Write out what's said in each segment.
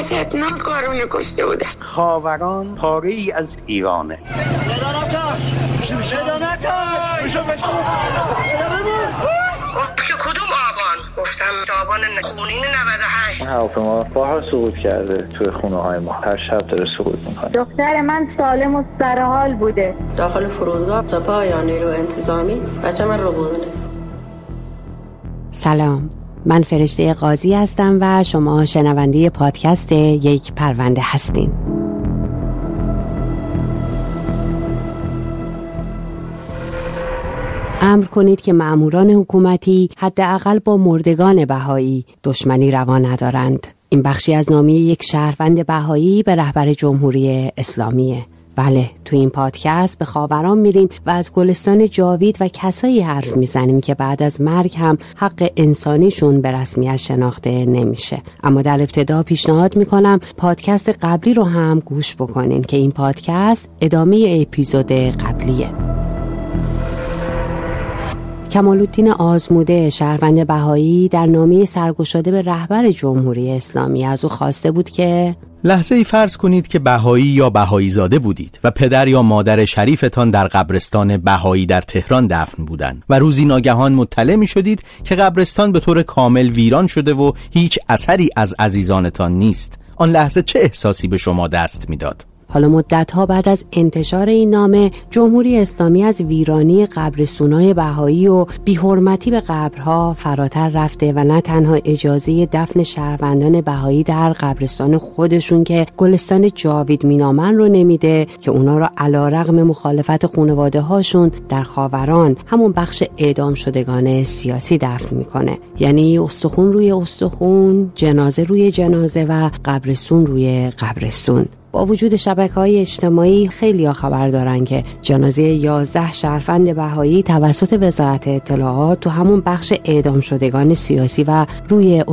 وحشتناک کارونه کشته بوده. خاوران پاره ای از ایرانه. گفتم آبان خونین 98 هواپیما بارها سقوط کرده توی خونه های ما هر شب داره سقوط می‌کنه دختر من سالم و سرحال بوده. داخل فرودگاه سپاه یا نیرو انتظامی بچه من رو بودنه سلام. من فرشته قاضی هستم و شما شنونده پادکست یک پرونده هستین. امر کنید که مأموران حکومتی حداقل با مردگان بهایی دشمنی روا ندارند. این بخشی از نامی یک شهروند بهایی به رهبر جمهوری اسلامیه. بله تو این پادکست به خاوران میریم و از گلستان جاوید و کسایی حرف می‌زنیم که بعد از مرگ هم حق انسانیشون به رسمیت شناخته نمیشه. اما در ابتدا پیشنهاد می‌کنم پادکست قبلی رو هم گوش بکنین که این پادکست ادامه اپیزود قبلیه. کمالالدین آزموده شهروند بهایی در نامه سرگشاده به رهبر جمهوری اسلامی. از او خواسته بود که لحظه ای فرض کنید که بهایی یا بهایی زاده بودید و پدر یا مادر شریفتان در قبرستان بهایی در تهران دفن بودند و روزی ناگهان مطلع می شدید که قبرستان به طور کامل ویران شده و هیچ اثری از عزیزانتان نیست آن لحظه چه احساسی به شما دست می‌داد؟ حالا مدت ها بعد از انتشار این نامه جمهوری اسلامی از ویرانی قبرستونای بهایی و بیحرمتی به قبرها فراتر رفته و نه تنها اجازه دفن شهروندان بهایی در قبرستان خودشون که گلستان جاوید مینامن رو نمیده که اونا رو علا رغم مخالفت خانواده هاشون در خاوران همون بخش اعدام شدگان سیاسی دفن می‌کنه. یعنی استخون روی استخون جنازه روی جنازه و قبرستون روی قبرستون. با وجود شبکه های اجتماعی خیلی ها خبر دارن که جنازه 11 شهروند بهایی توسط وزارت اطلاعات تو همون بخش اعدام شدگان سیاسی و روی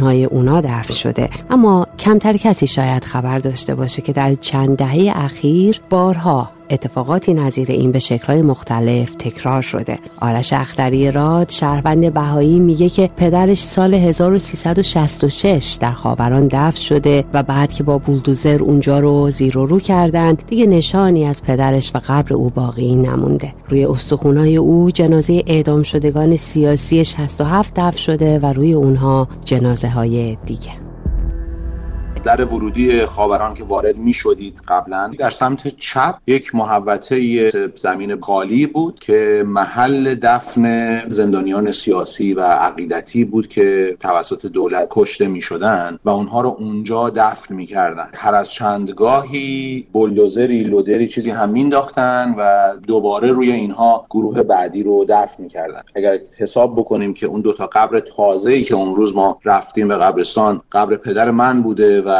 های اونا دفن شده. اما کمتر کسی شاید خبر داشته باشه که در چند دهه اخیر بارها اتفاقاتی نظیر این به شکلهای مختلف تکرار شده. آرش اختری راد شهروند بهایی میگه که پدرش سال 1366 در خاوران دفن شده و بعد که با بولدوزر اونجا رو زیر و رو کردند دیگه نشانی از پدرش و قبر او باقی نمونده. روی استخونای او جنازه اعدام شدگان سیاسی 67 دفن شده و روی اونها جنازه های دیگه. در ورودی خاوران که وارد می شدید قبلا در سمت چپ یک محوطه زمین خالی بود که محل دفن زندانیان سیاسی و عقیدتی بود که توسط دولت کشته می شدن و اونها رو اونجا دفن می کردن هر از چندگاهی بلدوزری لودری چیزی هم مینداختن و دوباره روی اینها گروه بعدی رو دفن می کردن اگر حساب بکنیم که اون دوتا قبر تازه ای که اون روز ما رفتیم به قبرستان قبر پدر من بوده و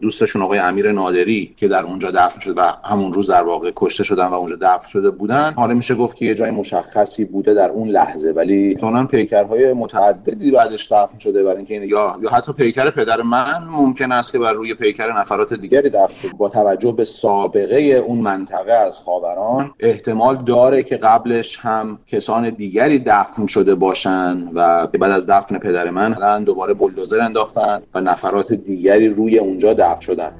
دوستشون آقای امیر نادری که در اونجا دفن شده و همون روز در واقع کشته شدن و اونجا دفن شده بودن. حالا میشه گفت که یه جای مشخصی بوده در اون لحظه. ولی تونن پیکرهای متعددی بعدش دفن شده برای اینکه یا یا حتی پیکر پدر من ممکن است که بر روی پیکر نفرات دیگری دفن شده. با توجه به سابقه اون منطقه از خاوران احتمال داره که قبلش هم کسان دیگری دفن شده باشن و بعد از دفن پدر من دوباره بلدوزر انداختن و نفرات دیگری روی اونجا دفن شدن.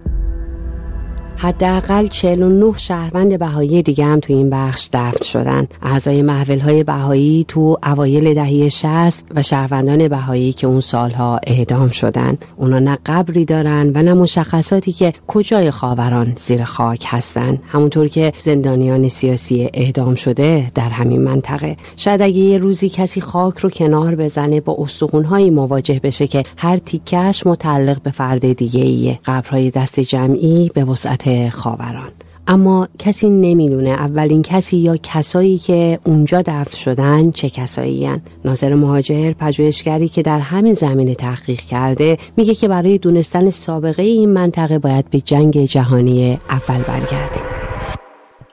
حداقل 49 شهروند بهایی دیگه هم تو این بخش دفن شدن. اعضای محول های بهایی تو اوایل دهه 60 و شهروندان بهایی که اون سالها اعدام شدن. اونا نه قبری دارن و نه مشخصاتی که کجای خاوران زیر خاک هستن. همونطور که زندانیان سیاسی اعدام شده در همین منطقه. شاید اگه یه روزی کسی خاک رو کنار بزنه با استخونهایی مواجه بشه که هر تیکش متعلق به فرد دیگه ایه قبرهای دست جمعی به وسعت خاوران. اما کسی نمی‌دونه اولین کسی یا کسایی که اونجا دفن شدن چه کسایی هن. ناظر مهاجر پژوهشگری که در همین زمینه تحقیق کرده میگه که برای دونستن سابقه این منطقه باید به جنگ جهانی اول برگردیم.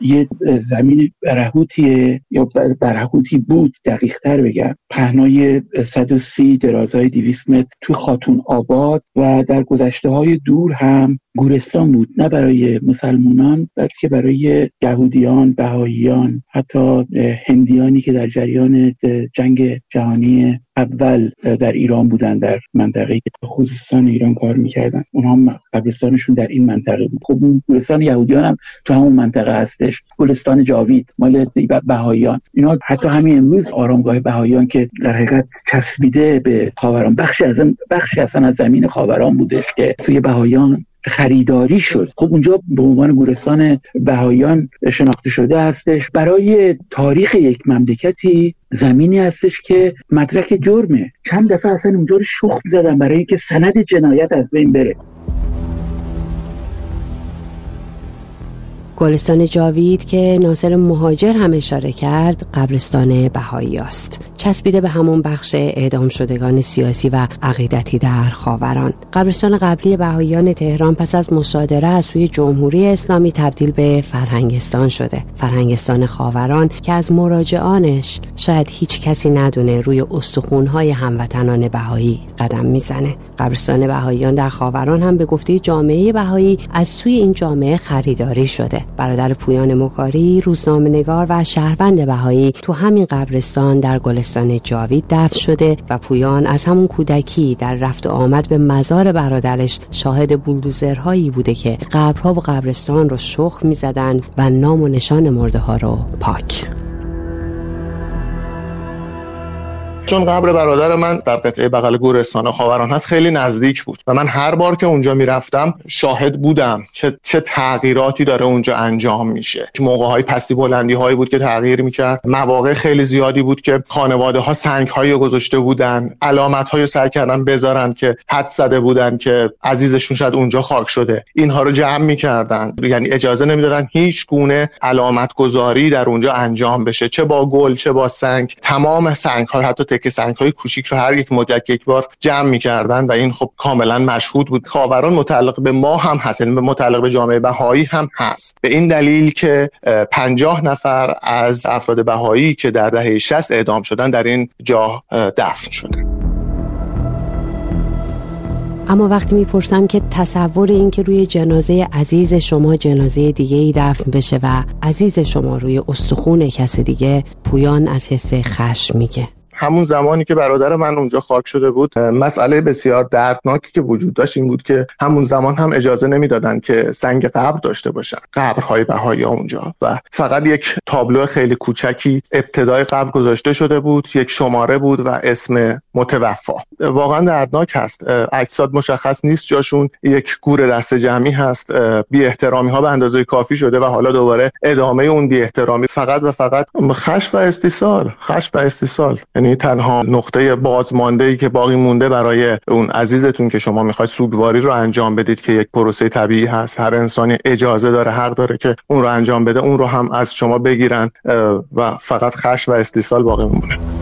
یه زمین برهوتیه یا برهوتی بود دقیق تر بگم. پهنای 130 درازای 200 متر تو خاتون آباد و در گذشته های دور هم گورستان بود نه برای مسلمانان بلکه برای یهودیان بهاییان حتی هندیانی که در جریان جنگ جهانی اول در ایران بودن در منطقه خوزستان ایران کار می‌کردن. اونها هم قبرستانشون در این منطقه بود. خب گلستان یهودیان هم تو همون منطقه هستش. گلستان جاوید مال بهاییان. اینا حتی همین امروز آرامگاه بهاییان که در حقیقت چسبیده به خاوران. بخشی از بخشی اصلا از زمین خاوران بودش که توی بهایان خریداری شد. خب اونجا به عنوان گورستان بهایان شناخته شده هستش. برای تاریخ یک مملکتی زمینی هستش که مدرک جرمه. چند دفعه اصلا اونجا رو شخم زدن برای اینکه سند جنایت از بین بره. گلستان جاوید که ناصر مهاجر هم اشاره کرد قبرستان بهایی است. چسبیده به همون بخش اعدام شدگان سیاسی و عقیدتی در خاوران. قبرستان قبلی بهاییان تهران پس از مصادره از سوی جمهوری اسلامی تبدیل به فرهنگستان شده. فرهنگستان خاوران که از مراجعانش شاید هیچ کسی ندونه روی استخونهای هموطنان بهایی قدم می‌زنه. قبرستان بهاییان در خاوران هم به گفته جامعه بهایی از سوی این جامعه خریداری شده. برادر پویان مکاری روزنامه نگار و شهروند بهایی تو همین قبرستان در گلستان جاوید دفن شده و پویان از همون کودکی در رفت و آمد به مزار برادرش شاهد بولدوزرهایی بوده که قبرها و قبرستان رو شخ می‌زدن و نام و نشان مرده ها رو پاک. چون قبر برادر من در قطعه بغل گورستان خاوران هست خیلی نزدیک بود و من هر بار که اونجا می‌رفتم شاهد بودم چه, چه تغییراتی داره اونجا انجام میشه. موقع های پستی بلندی هایی بود که تغییر می‌کرد. مواقع خیلی زیادی بود که خانواده ها سنگ هایی گذاشته بودن. علامت های سعی کردن بذارن که حد زده بودن که عزیزشون شاید اونجا خاک شده. اینها رو جمع می‌کردن. یعنی اجازه نمی‌دادن هیچ گونه علامت گذاری در اونجا انجام بشه. چه با گل چه با سنگ. تمام سنگ ها حتی که سنگ های کوچیک رو هر یک مدت یک بار جمع می‌کردن و این خب کاملا مشهود بود. خاوران متعلق به ما هم هست یعنی متعلق به جامعه بهایی هم هست. به این دلیل که پنجاه نفر از افراد بهایی که در دهه 60 اعدام شدن در این جا دفن شدن اما وقتی می‌پرسم که تصور این که روی جنازه عزیز شما جنازه دیگه ای دفن بشه و عزیز شما روی استخون کس دیگه پویان از حس خشم میگه. همون زمانی که برادر من اونجا خاک شده بود مسئله بسیار دردناکی که وجود داشت این بود که همون زمان هم اجازه نمی‌دادن که سنگ قبر داشته باشن قبرهای بهایی اونجا. و فقط یک تابلو خیلی کوچکی ابتدای قبر گذاشته شده بود یک شماره بود و اسم متوفا. واقعا دردناک هست. اجساد مشخص نیست جاشون. یک گور دست جمعی هست. بی احترامی ها به اندازه کافی شده و حالا دوباره ادامه اون بی احترامی فقط و فقط خش و استیصال خش و استیصال. یعنی یعنی تنها نقطه بازمانده ای که باقی مونده برای اون عزیزتون که شما می‌خواید سوگواری رو انجام بدید که یک پروسه طبیعی هست. هر انسانی اجازه داره حق داره که اون رو انجام بده اون رو هم از شما بگیرن و فقط خش و استیصال باقی مونه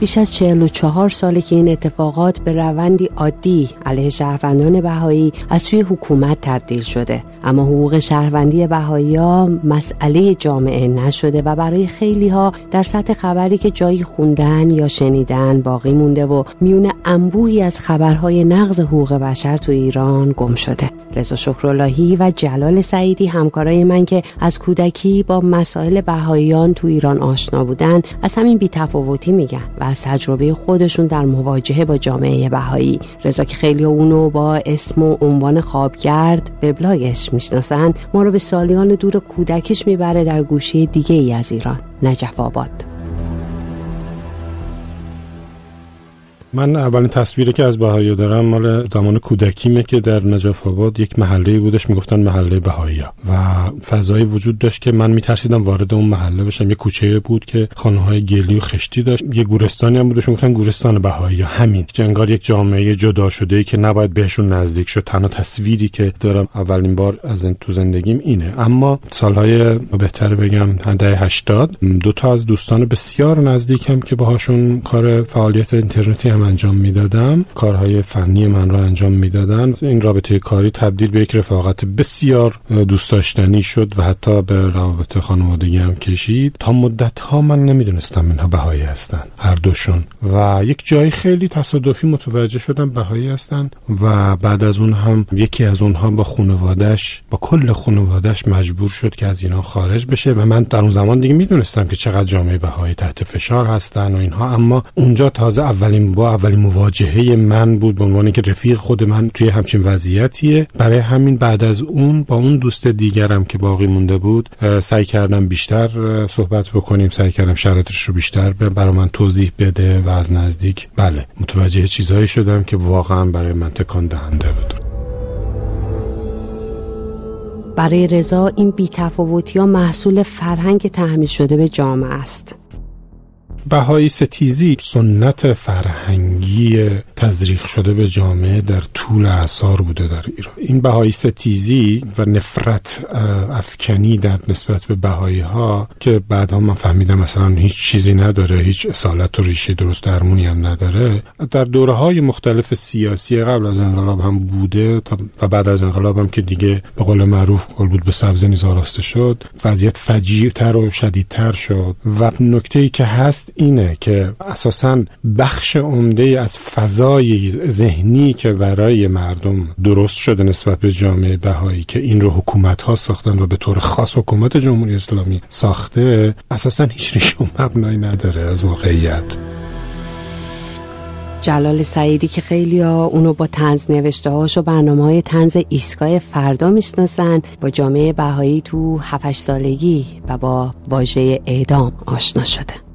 بیش از 44 ساله که این اتفاقات به روندی عادی علیه شهروندان بهایی از سوی حکومت تبدیل شده. اما حقوق شهروندی بهایی ها مسئله جامعه نشده و برای خیلی ها در سطح خبری که جایی خوندن یا شنیدن باقی مونده و میون انبوهی از خبرهای نقض حقوق بشر تو ایران گم شده. رضا شکراللهی و جلال سعیدی همکارای من که از کودکی با مسائل بهاییان تو ایران آشنا بودن از همین بیتفاوتی میگن و از تجربه خودشون در مواجهه با جامعه بهایی. رضا که خیلی اونو با اسم و عنوان خوابگرد وبلاگش می‌شناسن ما رو به سالیان دور کودکش می‌بره در گوشه دیگه ای از ایران. نجف آباد. من اولین تصویری که از بهایی دارم مال زمان کودکیمه که در نجف آباد یک محله بودش می‌گفتن محله بهایی و فضایی وجود داشت که من میترسیدم وارد اون محله بشم. یه کوچه بود که خانه های گلی و خشتی داشت. یه گورستانی هم بودش می‌گفتن گورستان بهایی همین. که انگار یک جامعه جدا شده ای که نباید بهشون نزدیک شد. تنها تصویری که دارم اولین بار از این تو زندگیم اینه. اما سالهای بهتر بگم دهه 80 دو تا از دوستان بسیار نزدیکم که باهاشون کار فعالیت اینترنتی هم انجام می‌دادم. کارهای فنی من را انجام می‌دادن. این رابطه کاری تبدیل به یک رفاقت بسیار دوست داشتنی شد و حتی به روابط خانوادگی هم کشید. تا مدت ها من نمی‌دونستم اینها بهایی هستن. هر دوشون. و یک جایی خیلی تصادفی متوجه شدم بهایی هستن و بعد از اون هم یکی از اونها با خانوادش با کل خانوادش مجبور شد که از اینا خارج بشه و من در اون زمان دیگه می‌دونستم که چقدر جامعه بهایی تحت فشار هستن و اینها. اما اونجا تازه اولین اولین مواجهه من بود به عنوان که رفیق خود من توی همچین وضعیتیه. برای همین بعد از اون با اون دوست دیگرم که باقی مونده بود سعی کردم بیشتر صحبت بکنیم. سعی کردم شرایطش رو بیشتر برای من توضیح بده و از نزدیک. بله متوجه چیزهایی شدم که واقعا برای من تکان دهنده بود. برای رضا این بیتفاوتی ها محصول فرهنگ تحمیل شده به جامعه است. بهایی ستیزی. سنت فرهنگی تزریق شده به جامعه در طول اثار بوده در ایران. این بهایی ستیزی و نفرت افکنی در نسبت به بهایی ها که بعدها من فهمیدم مثلا هیچ چیزی نداره هیچ اصالت و ریشه درست درمونی هم نداره. در دوره های مختلف سیاسی قبل از انقلاب هم بوده و بعد از انقلاب هم که دیگه به قول معروف گل بود به سبز نیز آراسته شد وضعیت فجیرتر و شدیدتر شد. و نکته ای که هست اینه که اساسا بخش عمده از فضای ذهنی که برای مردم درست شده نسبت به جامعه بهایی که این رو حکومت ها ساختن و به طور خاص حکومت جمهوری اسلامی ساخته اساسا هیچ ریشه و مبنایی نداره از واقعیت. جلال سعیدی که خیلی ها اونو با تنز نوشته هاش و برنامه های تنز ایستگاه فردا می‌شناسن با جامعه بهایی تو 7 سالگی و با واژه اعدام آشنا شده.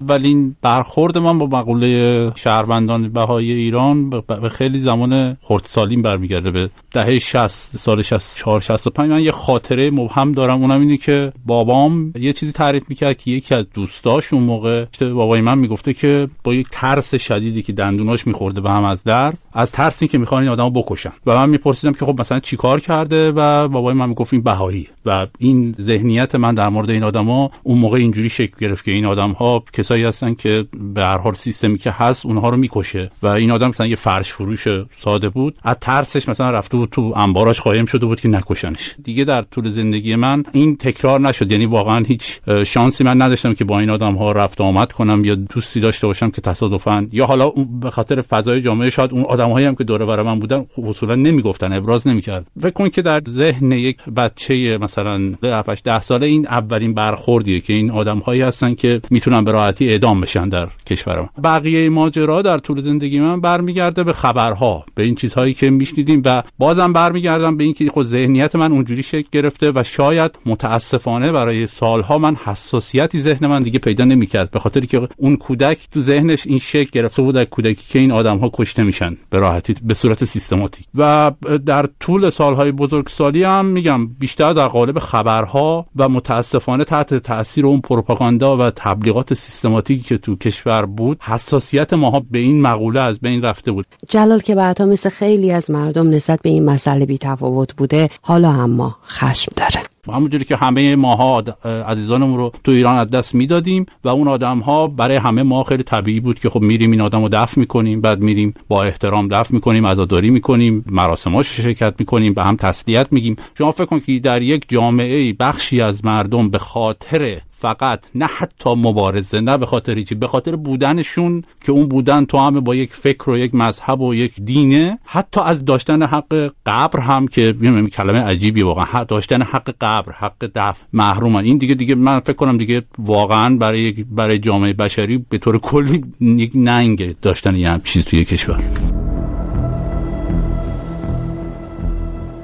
ولی این برخورد من با مقوله شهروندان بهای ایران به خیلی زمان خردسالیم برمیگرده به دهه 60 سال 64 65 من یه خاطره مبهم دارم. اونم اینه که بابام یه چیزی تعریف می‌کرد که یکی از دوستاش اون موقع بابای من می‌گفته که با یک ترس شدیدی که دندوناش میخورده به هم از درد از ترسی که می‌خوان این آدمو بکشن. و من میپرسیدم که خب مثلا چیکار کرده؟ و بابای من می‌گفت این بهایی. و این ذهنیت من در مورد این آدما اون موقع اینجوری شکل گرفت که این آدم ها کسایی هستن که به هر حال سیستمی که هست اونها رو می‌کشه. و این آدم مثلا یه فرش فروش ساده بود. از ترسش مثلا رفته بود تو انباراش قایم شده بود که نکشنش. دیگه در طول زندگی من این تکرار نشد. یعنی واقعا هیچ شانسی من نداشتم که با این آدم ها رفت آمد کنم یا دوستی داشته باشم که تصادفا یا حالا به خاطر فضای جامعه شاید اون آدم هایی هم که دور بر من بودن خب اصولا نمی‌گفتن ابراز نمی‌کرد فکر کن که در ذهن یک بچه مثلا 7 10 ساله این اولین برخوردیه که این آدم هایی هستن که می‌تونن به راحتی اعدام بشن در کشور ما. بقیه ماجرا در طول زندگی من برمیگرده به خبرها به این چیزهایی که میشنیدیم و بازم برمیگردم به اینکه خود ذهنیت من اونجوری شکل گرفته و شاید متاسفانه برای سالها من حساسیتی ذهن من دیگه پیدا نمی‌کرد به خاطری که اون کودک تو ذهنش این شکل گرفته بود در کودکی که این آدم ها کشته میشن به راحتی به صورت سیستماتیک. و در طول سالهای بزرگسالی هم میگم بیشتر در قالب خبرها و متاسفانه تحت تاثیر اون پروپاگاندا و تبلیغات سیستماتیکی که تو کشور بود حساسیت ماها به این مقوله از بین رفته بود. جلال که بعدها مثل خیلی از مردم نسبت به این مسئله بی تفاوت بوده حالا اما خشم داره. همونجوری که همه ماها عزیزانمون رو تو ایران از دست می‌دادیم و اون آدم ها برای همه ما خیلی طبیعی بود که خب میریم این آدم رو دفن می‌کنیم بعد میریم با احترام دفن می‌کنیم عزاداری می‌کنیم مراسماش شرکت می‌کنیم به هم تسلیت میگیم. شما فکر کن که در یک جامعه بخشی از مردم به خاطر فقط نه حتی مبارزه نه به خاطر هیچی به خاطر بودنشون که اون بودن تو همه با یک فکر و یک مذهب و یک دینه. حتی از داشتن حق قبر هم که کلمه عجیبی واقعا. داشتن حق قبر حق دفن محرومن این دیگه دیگه من فکر کنم دیگه واقعا برای برای جامعه بشری به طور کلی یک ننگ داشتن یه چیزی توی کشور.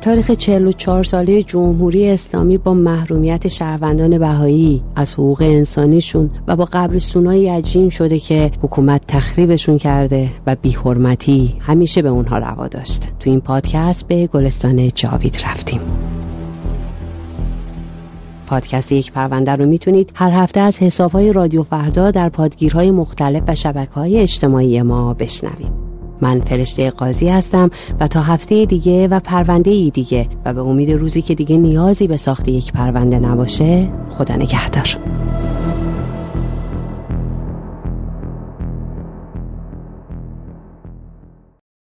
تاریخ 44 ساله جمهوری اسلامی با محرومیت شهروندان بهایی از حقوق انسانیشون و با قبر سونای عجین شده که حکومت تخریبشون کرده و بیحرمتی همیشه به اونها روا داشت. تو این پادکست به گلستان جاوید رفتیم. پادکست یک پرونده رو می‌تونید هر هفته از حسابهای رادیو فردا در پادگیرهای مختلف و شبکه های اجتماعی ما بشنوید. من فرشته قاضی هستم و تا هفته دیگه و پرونده ای دیگه و به امید روزی که دیگه نیازی به ساخت یک پرونده نباشه خدا نگهدار.